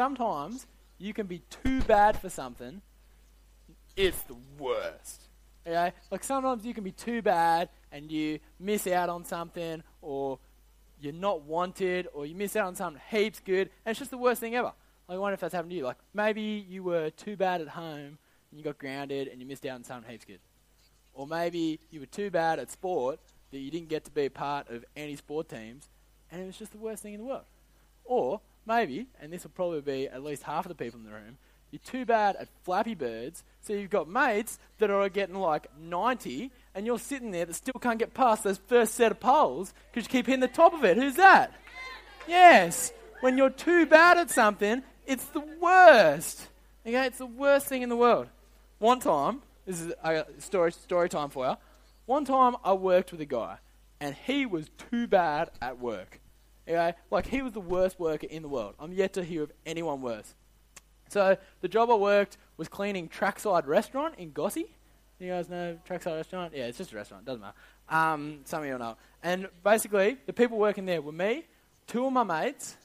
sometimes you can be too bad for something, it's the worst. Okay? Like sometimes you can be too bad and you miss out on something or you're not wanted or you miss out on something heaps good and it's just the worst thing ever. Like, I wonder if that's happened to you. Like maybe you were too bad at home and you got grounded and you missed out on something heaps good. Or maybe you were too bad at sport that you didn't get to be a part of any sport teams and it was just the worst thing in the world. Or maybe, and this will probably be at least half of the people in the room, you're too bad at Flappy Birds, so you've got mates that are getting like 90, and you're sitting there that still can't get past those first set of poles because you keep hitting the top of it. Who's that? Yes. When you're too bad at something, it's the worst. Okay, it's the worst thing in the world. One time, this is a story, story time for you. One time I worked with a guy, and he was too bad at work. Okay? Like, he was the worst worker in the world. I'm yet to hear of anyone worse. So the job I worked was cleaning Trackside Restaurant in Gossie. You guys know Trackside Restaurant? Yeah, it's just a restaurant. Doesn't matter. Um, some of you know. And basically, the people working there were me, two of my mates,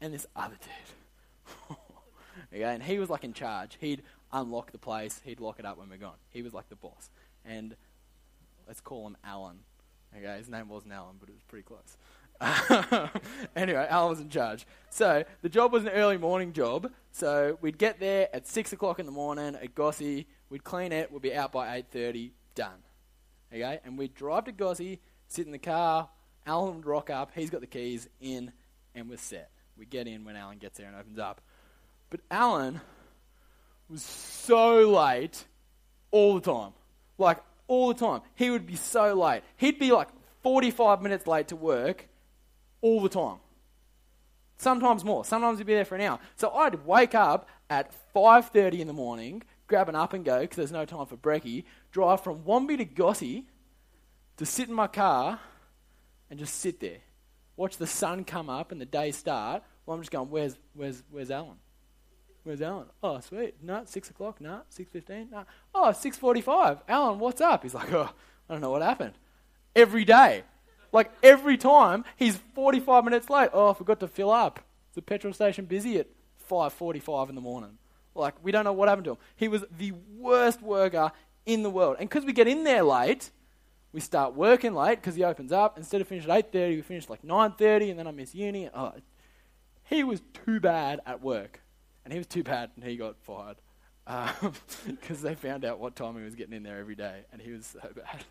and this other dude. okay, and he was like in charge. He'd unlock the place. He'd lock it up when we're gone. He was like the boss. And let's call him Alan. Okay, his name wasn't Alan, but it was pretty close. anyway, Alan was in charge. So the job was an early morning job. So we'd get there at six o'clock in the morning at Gossie. We'd clean it. We'd be out by eight thirty. Done. Okay, and we'd drive to Gossie, sit in the car. Alan would rock up. He's got the keys in, and we're set. We get in when Alan gets there and opens up. But Alan was so late all the time. Like all the time. He would be so late. He'd be like 45 minutes late to work all the time. Sometimes more. Sometimes he'd be there for an hour. So I'd wake up at 5.30 in the morning, grab an up and go because there's no time for brekkie, drive from Wombi to Gossie to sit in my car and just sit there. Watch the sun come up and the day start. Well, I'm just going, where's, where's, where's Alan? Where's Alan? Oh, sweet. No, 6 o'clock? No, 6.15? No. Oh, 6.45. Alan, what's up? He's like, oh, I don't know what happened. Every day. Like every time he's 45 minutes late. Oh, I forgot to fill up. Is the petrol station busy at 5:45 in the morning? Like we don't know what happened to him. He was the worst worker in the world. And because we get in there late, we start working late because he opens up. Instead of finishing at 8:30, we finish like 9:30, and then I miss uni. Oh, he was too bad at work, and he was too bad, and he got fired because um, they found out what time he was getting in there every day, and he was so bad.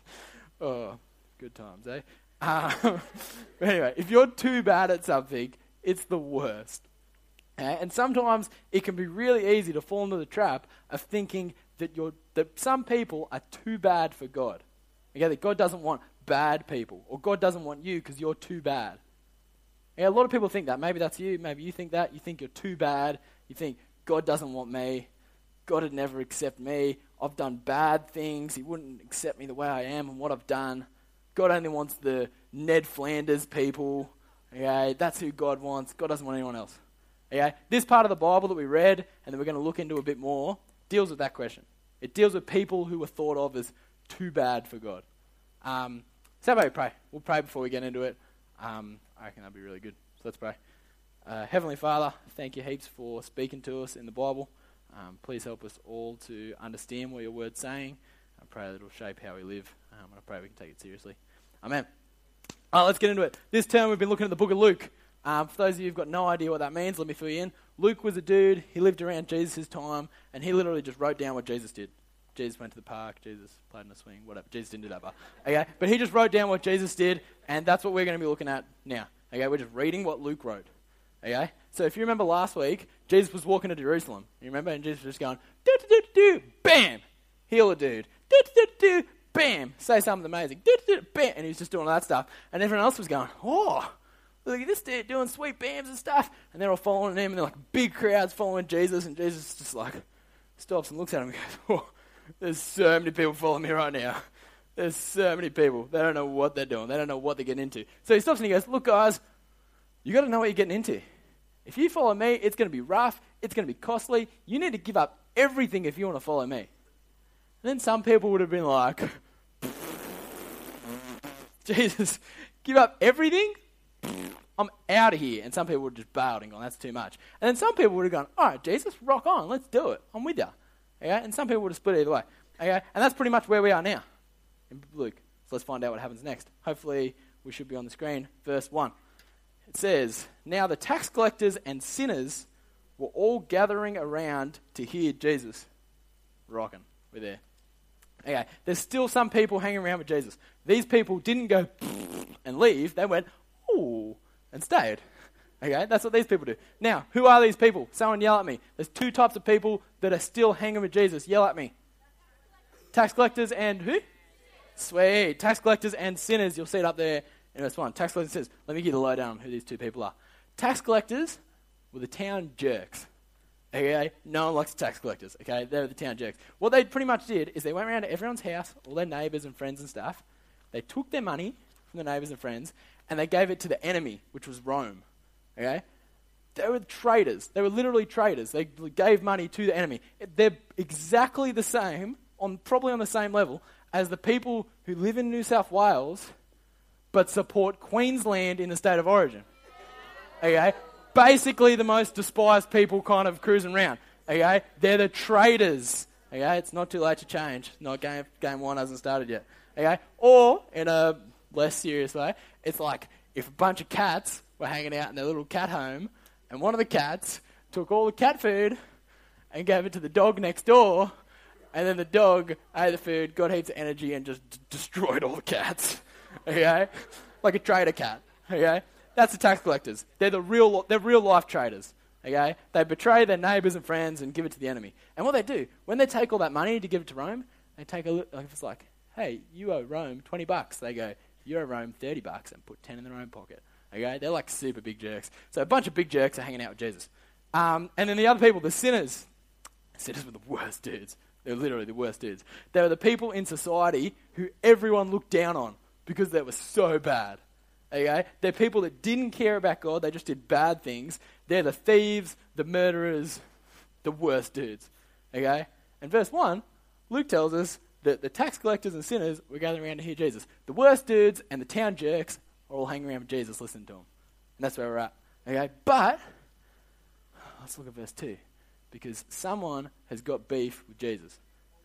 Oh, good times, eh? Um, anyway, if you're too bad at something, it's the worst. Okay? And sometimes it can be really easy to fall into the trap of thinking that, you're, that some people are too bad for God. Okay, that God doesn't want bad people, or God doesn't want you because you're too bad. Yeah, a lot of people think that. Maybe that's you. Maybe you think that. You think you're too bad. You think God doesn't want me. God would never accept me. I've done bad things. He wouldn't accept me the way I am and what I've done. God only wants the Ned Flanders people. Okay, that's who God wants. God doesn't want anyone else. Okay, this part of the Bible that we read and that we're going to look into a bit more deals with that question. It deals with people who were thought of as too bad for God. Um, so how about we pray? We'll pray before we get into it. Um, I reckon that'd be really good. So let's pray. Uh, Heavenly Father, thank you heaps for speaking to us in the Bible. Um, please help us all to understand what your word's saying. I pray that it'll shape how we live. Um, and I pray we can take it seriously. Amen. All right, let's get into it. This term we've been looking at the book of Luke. Um, for those of you who've got no idea what that means, let me fill you in. Luke was a dude, he lived around Jesus' time, and he literally just wrote down what Jesus did. Jesus went to the park, Jesus played in a swing, whatever. Jesus didn't do that, but, okay? But he just wrote down what Jesus did, and that's what we're going to be looking at now. Okay, we're just reading what Luke wrote. Okay? So if you remember last week, Jesus was walking to Jerusalem. You remember? And Jesus was just going, do do do do, bam, heal a dude. Do do do, bam, say something amazing, bam, and he was just doing all that stuff. And everyone else was going, oh, look at this dude doing sweet bams and stuff. And they're all following him, and they're like big crowds following Jesus, and Jesus just like stops and looks at him and goes, oh, there's so many people following me right now. There's so many people. They don't know what they're doing. They don't know what they're getting into. So he stops and he goes, look, guys, you got to know what you're getting into. If you follow me, it's going to be rough. It's going to be costly. You need to give up everything if you want to follow me. And then some people would have been like, Jesus, give up everything? I'm out of here. And some people would just bailed and gone, that's too much. And then some people would have gone, all right, Jesus, rock on, let's do it. I'm with you. Okay? And some people would have split either way. Okay? And that's pretty much where we are now in Luke. So let's find out what happens next. Hopefully, we should be on the screen. Verse 1. It says, Now the tax collectors and sinners were all gathering around to hear Jesus. Rocking. We're there. Okay, there's still some people hanging around with Jesus. These people didn't go and leave. They went, ooh, and stayed. Okay, that's what these people do. Now, who are these people? Someone yell at me. There's two types of people that are still hanging with Jesus. Yell at me. Tax collectors and who? Sweet. Tax collectors and sinners. You'll see it up there in verse 1. Tax collectors says, let me give you the lowdown on who these two people are. Tax collectors were the town jerks. Okay? No one likes tax collectors. Okay? They're the town jerks. What they pretty much did is they went around to everyone's house, all their neighbors and friends and stuff. They took their money from the neighbors and friends and they gave it to the enemy, which was Rome. Okay? They were traitors. They were literally traitors. They gave money to the enemy. They're exactly the same, on probably on the same level, as the people who live in New South Wales but support Queensland in the state of origin. Okay? Basically, the most despised people kind of cruising around. Okay? They're the traitors. Okay? It's not too late to change. Not game, game one hasn't started yet. Okay? Or, in a less serious way, it's like if a bunch of cats were hanging out in their little cat home, and one of the cats took all the cat food and gave it to the dog next door, and then the dog ate the food, got heaps of energy, and just d- destroyed all the cats. Okay? Like a trader cat. Okay? That's the tax collectors. They're the real, they're real life traders. Okay? They betray their neighbors and friends and give it to the enemy. And what they do, when they take all that money to give it to Rome, they take a look, like it's like, hey, you owe Rome 20 bucks. They go, you owe Rome 30 bucks and put 10 in their own pocket. Okay? They're like super big jerks. So a bunch of big jerks are hanging out with Jesus. Um, and then the other people, the sinners, sinners were the worst dudes. They're literally the worst dudes. They were the people in society who everyone looked down on because they were so bad. Okay? They're people that didn't care about God, they just did bad things. They're the thieves, the murderers, the worst dudes. Okay? And verse 1, Luke tells us that the tax collectors and sinners were gathering around to hear Jesus. The worst dudes and the town jerks are all hanging around with Jesus listening to him. And that's where we're at. Okay? But, let's look at verse 2. Because someone has got beef with Jesus.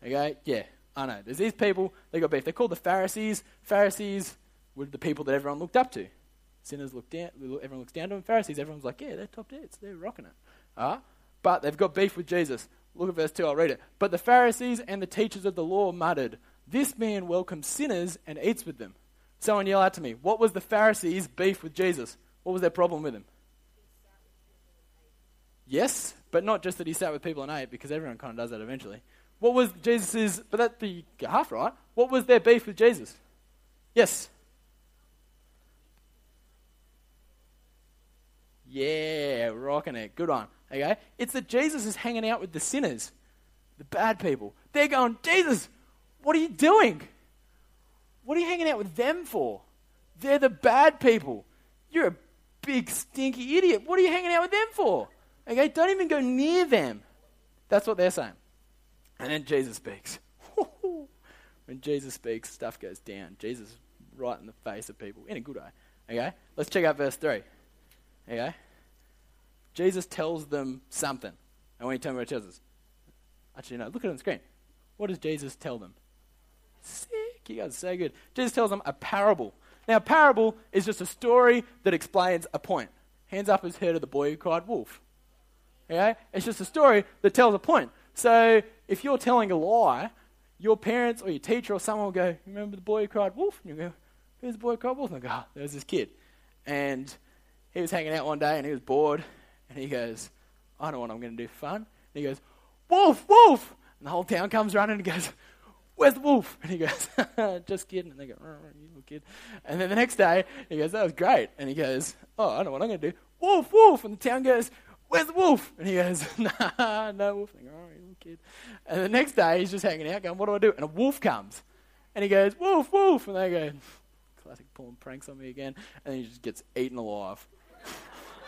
Okay? Yeah, I know. There's these people, they got beef. They're called the Pharisees. Pharisees were the people that everyone looked up to. Sinners look down, everyone looks down to them. Pharisees, everyone's like, yeah, they're top dudes. They're rocking it. Uh, but they've got beef with Jesus. Look at verse 2, I'll read it. But the Pharisees and the teachers of the law muttered, This man welcomes sinners and eats with them. Someone yell out to me, What was the Pharisees' beef with Jesus? What was their problem with him? Yes, but not just that he sat with people and ate, because everyone kind of does that eventually. What was Jesus' but that'd be half right. What was their beef with Jesus? Yes. Yeah, rocking it. Good on. Okay? It's that Jesus is hanging out with the sinners, the bad people. They're going, Jesus, what are you doing? What are you hanging out with them for? They're the bad people. You're a big stinky idiot. What are you hanging out with them for? Okay, don't even go near them. That's what they're saying. And then Jesus speaks. when Jesus speaks, stuff goes down. Jesus right in the face of people in a good way. Okay? Let's check out verse 3. Okay? Eh? Jesus tells them something. And when you tell me what it tells us, actually, no, look at it on the screen. What does Jesus tell them? Sick. You guys are so good. Jesus tells them a parable. Now, a parable is just a story that explains a point. Hands up has heard of the boy who cried wolf. Okay? Eh? It's just a story that tells a point. So, if you're telling a lie, your parents or your teacher or someone will go, Remember the boy who cried wolf? And you go, Who's the boy who cried wolf? And I go, ah, oh, There was this kid. And he was hanging out one day and he was bored. And he goes, I don't know what I'm going to do for fun. And he goes, Wolf, wolf! And the whole town comes running and he goes, Where's the wolf? And he goes, Just kidding. And they go, You little kid. And then the next day, he goes, That was great. And he goes, Oh, I don't know what I'm going to do. Wolf, wolf! And the town goes, Where's the wolf? And he goes, Nah, no wolf. And they go, oh, you little kid. And the next day, he's just hanging out, going, What do I do? And a wolf comes. And he goes, Wolf, wolf. And they go, Classic pulling pranks on me again. And he just gets eaten alive.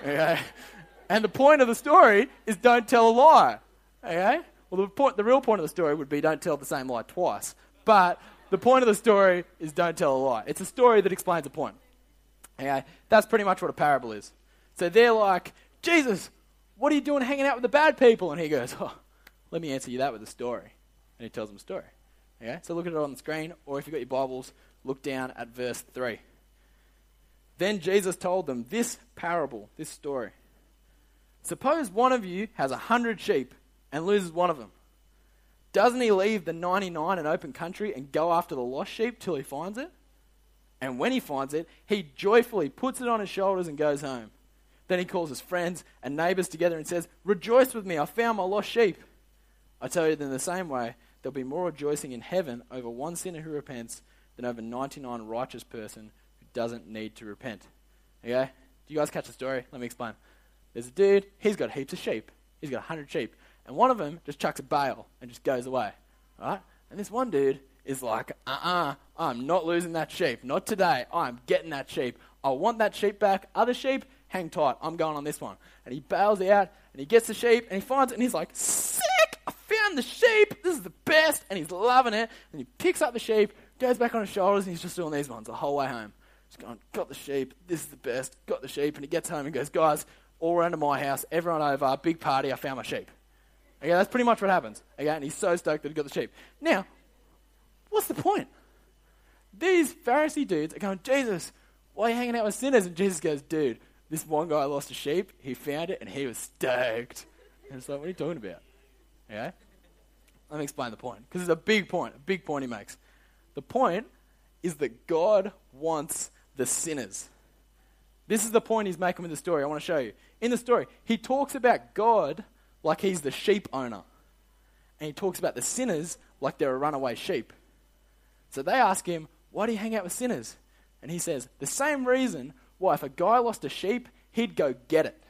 Okay? And the point of the story is don't tell a lie. Okay? Well, the, point, the real point of the story would be don't tell the same lie twice. But the point of the story is don't tell a lie. It's a story that explains a point. Okay? That's pretty much what a parable is. So they're like, Jesus, what are you doing hanging out with the bad people? And he goes, oh, let me answer you that with a story. And he tells them a story. Okay? So look at it on the screen, or if you've got your Bibles, look down at verse 3. Then Jesus told them this parable, this story. Suppose one of you has a hundred sheep and loses one of them. Doesn't he leave the 99 in open country and go after the lost sheep till he finds it? And when he finds it, he joyfully puts it on his shoulders and goes home. Then he calls his friends and neighbors together and says, Rejoice with me, I found my lost sheep. I tell you, in the same way, there'll be more rejoicing in heaven over one sinner who repents than over 99 righteous person who doesn't need to repent. Okay? Do you guys catch the story? Let me explain. There's a dude, he's got heaps of sheep. He's got 100 sheep. And one of them just chucks a bale and just goes away. Right? And this one dude is like, uh uh-uh, uh, i am not losing that sheep. Not today. I'm getting that sheep. I want that sheep back. Other sheep, hang tight. I'm going on this one. And he bails out and he gets the sheep and he finds it and he's like, sick! I found the sheep. This is the best. And he's loving it. And he picks up the sheep, goes back on his shoulders, and he's just doing these ones the whole way home. Just going, got the sheep. This is the best. Got the sheep. And he gets home and goes, guys, all around to my house, everyone over, big party. I found my sheep. Okay, that's pretty much what happens. Okay, and he's so stoked that he got the sheep. Now, what's the point? These Pharisee dudes are going, Jesus, why are you hanging out with sinners? And Jesus goes, dude, this one guy lost a sheep, he found it, and he was stoked. And it's like, what are you talking about? Okay? Let me explain the point. Because it's a big point, a big point he makes. The point is that God wants the sinners. This is the point he's making with the story. I want to show you. In the story, he talks about God like he's the sheep owner. And he talks about the sinners like they're a runaway sheep. So they ask him, Why do you hang out with sinners? And he says, The same reason why if a guy lost a sheep, he'd go get it.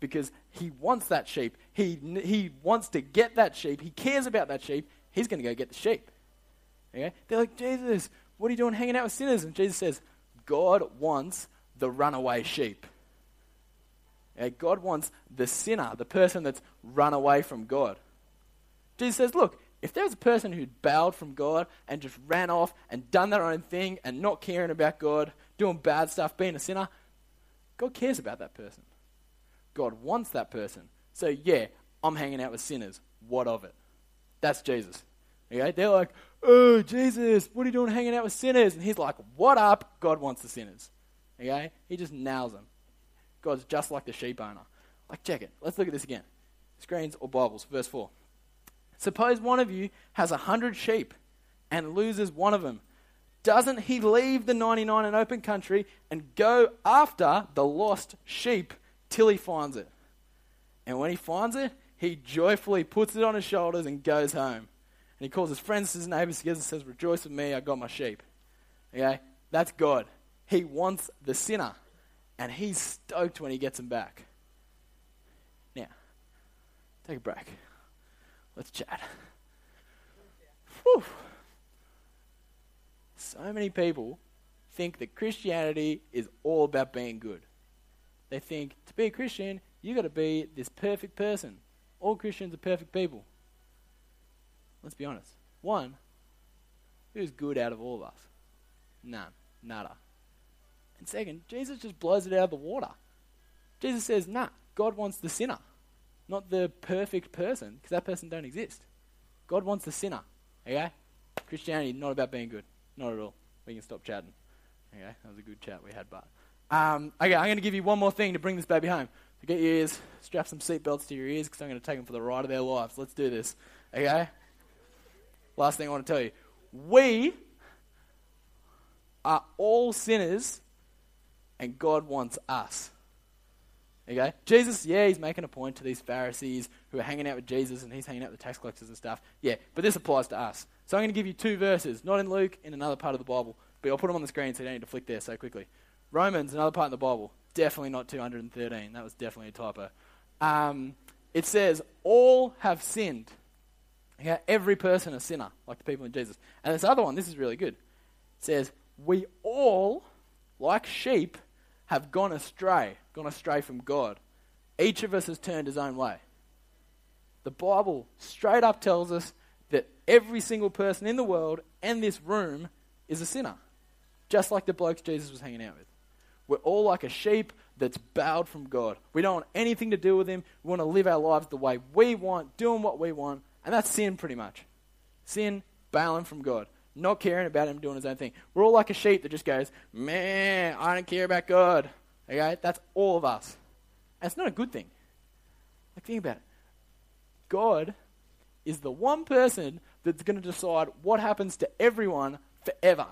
Because he wants that sheep. He, he wants to get that sheep. He cares about that sheep. He's going to go get the sheep. Okay? They're like, Jesus, what are you doing hanging out with sinners? And Jesus says, God wants the runaway sheep. God wants the sinner, the person that's run away from God. Jesus says, look, if there's a person who'd bowed from God and just ran off and done their own thing and not caring about God, doing bad stuff, being a sinner, God cares about that person. God wants that person. So, yeah, I'm hanging out with sinners. What of it? That's Jesus. Okay? They're like, oh, Jesus, what are you doing hanging out with sinners? And he's like, what up? God wants the sinners. Okay? He just nails them. God's just like the sheep owner. Like, check it. Let's look at this again. Screens or Bibles, verse 4. Suppose one of you has a hundred sheep and loses one of them. Doesn't he leave the 99 in open country and go after the lost sheep till he finds it? And when he finds it, he joyfully puts it on his shoulders and goes home. And he calls his friends, his neighbors together and says, Rejoice with me, I got my sheep. Okay? That's God. He wants the sinner and he's stoked when he gets him back. Now, take a break. Let's chat. Whew. So many people think that Christianity is all about being good. They think to be a Christian, you've got to be this perfect person. All Christians are perfect people. Let's be honest. One, who's good out of all of us? None. Nada. And second, Jesus just blows it out of the water. Jesus says, nah, God wants the sinner, not the perfect person, because that person don't exist. God wants the sinner. Okay? Christianity, not about being good. Not at all. We can stop chatting. Okay? That was a good chat we had, but. Um, okay, I'm going to give you one more thing to bring this baby home. So get your ears, strap some seatbelts to your ears, because I'm going to take them for the ride of their lives. Let's do this. Okay? Last thing I want to tell you. We are all sinners and God wants us. Okay? Jesus, yeah, he's making a point to these Pharisees who are hanging out with Jesus and he's hanging out with the tax collectors and stuff. Yeah, but this applies to us. So I'm going to give you two verses, not in Luke, in another part of the Bible, but I'll put them on the screen so you don't need to flick there so quickly. Romans, another part of the Bible, definitely not 213. That was definitely a typo. Um, it says, All have sinned. Okay? Every person a sinner, like the people in Jesus. And this other one, this is really good. It says, We all, like sheep, have gone astray, gone astray from God. Each of us has turned his own way. The Bible straight up tells us that every single person in the world and this room is a sinner, just like the blokes Jesus was hanging out with. We're all like a sheep that's bowed from God. We don't want anything to do with Him. We want to live our lives the way we want, doing what we want. And that's sin, pretty much. Sin, bailing from God, not caring about Him doing His own thing. We're all like a sheep that just goes, man, I don't care about God. Okay? That's all of us. And it's not a good thing. Like, think about it. God is the one person that's going to decide what happens to everyone forever.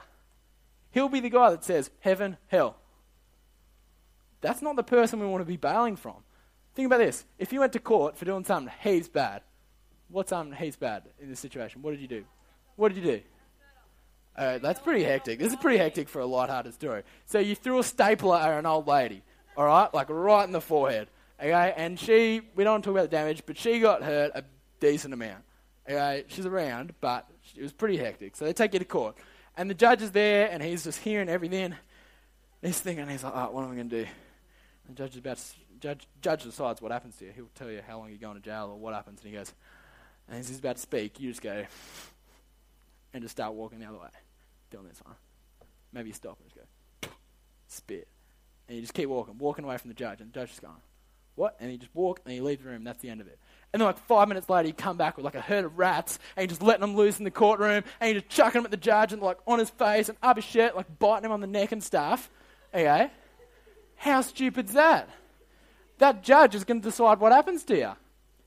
He'll be the guy that says, heaven, hell. That's not the person we want to be bailing from. Think about this. If you went to court for doing something he's bad, what's something he's bad in this situation? What did you do? What did you do? Uh, that's pretty hectic. This is pretty hectic for a light-hearted story. So you threw a stapler at an old lady, all right, like right in the forehead, okay? And she, we don't want to talk about the damage, but she got hurt a decent amount. Okay, she's around, but it was pretty hectic. So they take you to court, and the judge is there, and he's just hearing everything. He's thinking, he's like, oh, what am I going to do? And the judge is about to, judge, judge decides what happens to you. He'll tell you how long you're going to jail or what happens, and he goes, and as he's about to speak, you just go and just start walking the other way, doing this one. Maybe you stop and just go, spit, and you just keep walking, walking away from the judge, and the judge is going, what? And you just walk and you leave the room. That's the end of it. And then like five minutes later, you come back with like a herd of rats, and you're just letting them loose in the courtroom, and you're just chucking them at the judge and like on his face and up his shirt, like biting him on the neck and stuff. Okay, how stupid's that? That judge is going to decide what happens to you.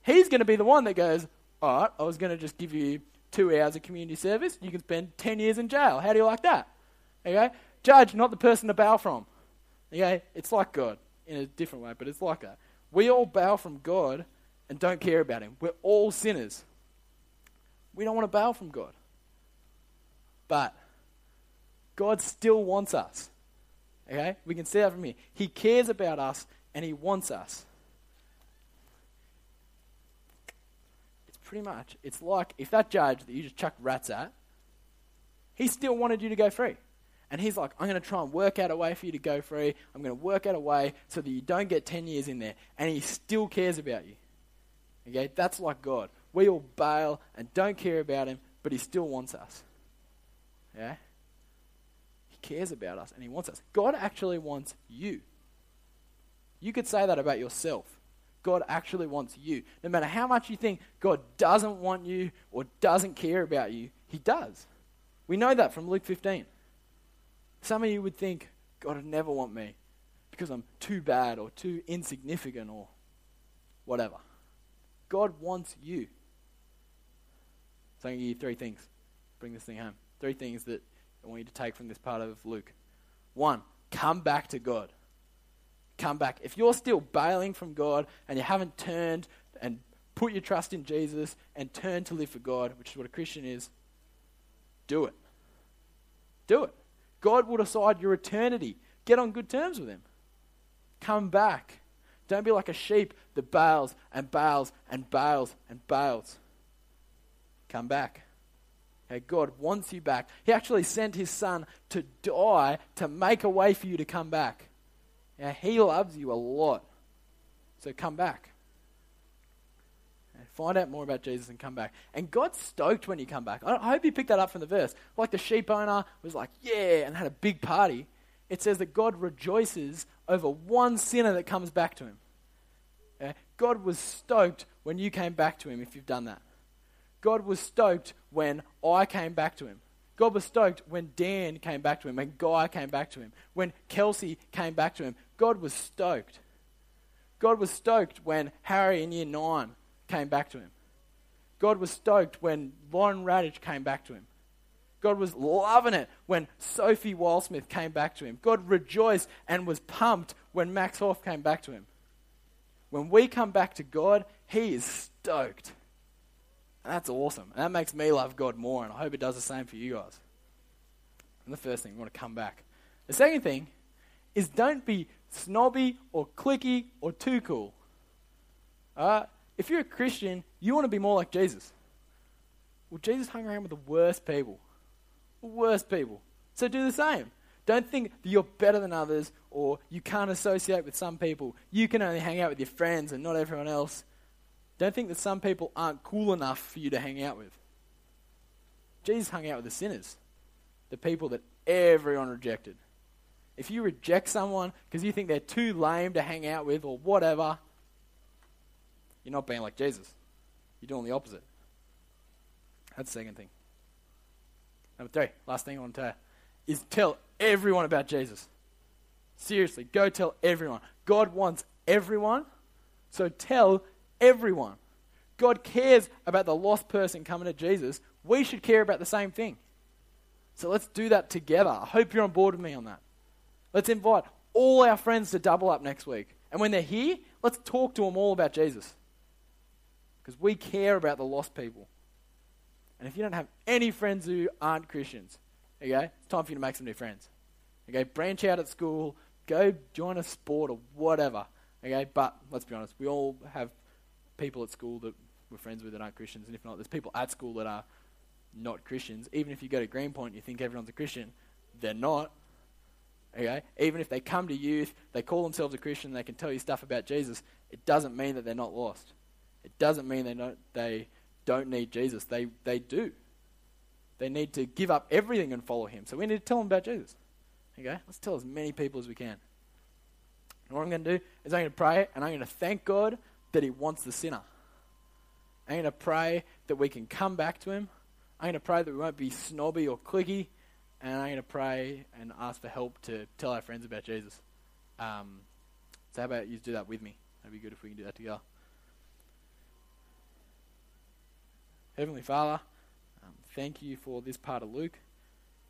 He's going to be the one that goes, all right, I was going to just give you two hours of community service. You can spend 10 years in jail. How do you like that? Okay? Judge, not the person to bow from. Okay? It's like God in a different way, but it's like that. We all bow from God and don't care about Him. We're all sinners. We don't want to bow from God. But God still wants us. Okay? We can see that from here. He cares about us and He wants us. Pretty much, it's like if that judge that you just chucked rats at, he still wanted you to go free. And he's like, I'm going to try and work out a way for you to go free. I'm going to work out a way so that you don't get 10 years in there. And he still cares about you. Okay? That's like God. We all bail and don't care about him, but he still wants us. Yeah? He cares about us and he wants us. God actually wants you. You could say that about yourself. God actually wants you. No matter how much you think God doesn't want you or doesn't care about you, he does. We know that from Luke 15. Some of you would think, God would never want me because I'm too bad or too insignificant or whatever. God wants you. So I'm going to give you three things. Bring this thing home. Three things that I want you to take from this part of Luke. One, come back to God. Come back. If you're still bailing from God and you haven't turned and put your trust in Jesus and turned to live for God, which is what a Christian is, do it. Do it. God will decide your eternity. Get on good terms with Him. Come back. Don't be like a sheep that bails and bails and bails and bails. Come back. God wants you back. He actually sent His Son to die to make a way for you to come back. Yeah, he loves you a lot. So come back. And Find out more about Jesus and come back. And God's stoked when you come back. I hope you picked that up from the verse. Like the sheep owner was like, yeah, and had a big party. It says that God rejoices over one sinner that comes back to him. God was stoked when you came back to him if you've done that. God was stoked when I came back to him. God was stoked when Dan came back to him, when Guy came back to him, when Kelsey came back to him. God was stoked. God was stoked when Harry in year nine came back to him. God was stoked when Lauren Radish came back to him. God was loving it when Sophie Wildsmith came back to him. God rejoiced and was pumped when Max Hoff came back to him. When we come back to God, He is stoked. And that's awesome. And that makes me love God more, and I hope it does the same for you guys. And the first thing, we want to come back. The second thing is don't be snobby or cliquey or too cool. Uh, if you're a Christian, you want to be more like Jesus. Well, Jesus hung around with the worst people. The worst people. So do the same. Don't think that you're better than others or you can't associate with some people. You can only hang out with your friends and not everyone else. Don't think that some people aren't cool enough for you to hang out with. Jesus hung out with the sinners, the people that everyone rejected. If you reject someone because you think they're too lame to hang out with or whatever, you're not being like Jesus. You're doing the opposite. That's the second thing. Number three, last thing I want to tell you, is tell everyone about Jesus. Seriously, go tell everyone. God wants everyone, so tell everyone. God cares about the lost person coming to Jesus. We should care about the same thing. So let's do that together. I hope you're on board with me on that. Let's invite all our friends to double up next week. And when they're here, let's talk to them all about Jesus. Because we care about the lost people. And if you don't have any friends who aren't Christians, okay, it's time for you to make some new friends. Okay, branch out at school, go join a sport or whatever. Okay, but let's be honest, we all have people at school that we're friends with that aren't Christians, and if not, there's people at school that are not Christians. Even if you go to Greenpoint you think everyone's a Christian, they're not. Okay? Even if they come to youth, they call themselves a Christian, they can tell you stuff about Jesus, it doesn't mean that they're not lost. It doesn't mean they don't, they don't need Jesus. They, they do. They need to give up everything and follow him. So we need to tell them about Jesus. Okay? Let's tell as many people as we can. And what I'm going to do is I'm going to pray and I'm going to thank God that He wants the sinner. I'm going to pray that we can come back to Him. I'm going to pray that we won't be snobby or cliquey. And I'm going to pray and ask for help to tell our friends about Jesus. Um, so, how about you do that with me? That'd be good if we can do that together. Heavenly Father, um, thank you for this part of Luke.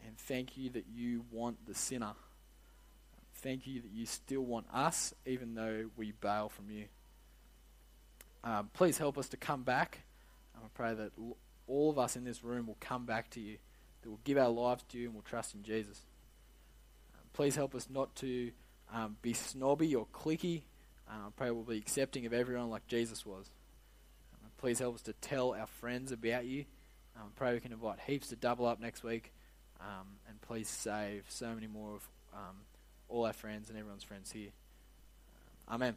And thank you that you want the sinner. Thank you that you still want us, even though we bail from you. Um, please help us to come back. I pray that all of us in this room will come back to you, that we'll give our lives to you and we'll trust in Jesus. Um, please help us not to um, be snobby or cliquey. Uh, I pray we'll be accepting of everyone like Jesus was. Um, please help us to tell our friends about you. Um, pray we can invite heaps to double up next week. Um, and please save so many more of um, all our friends and everyone's friends here. Amen.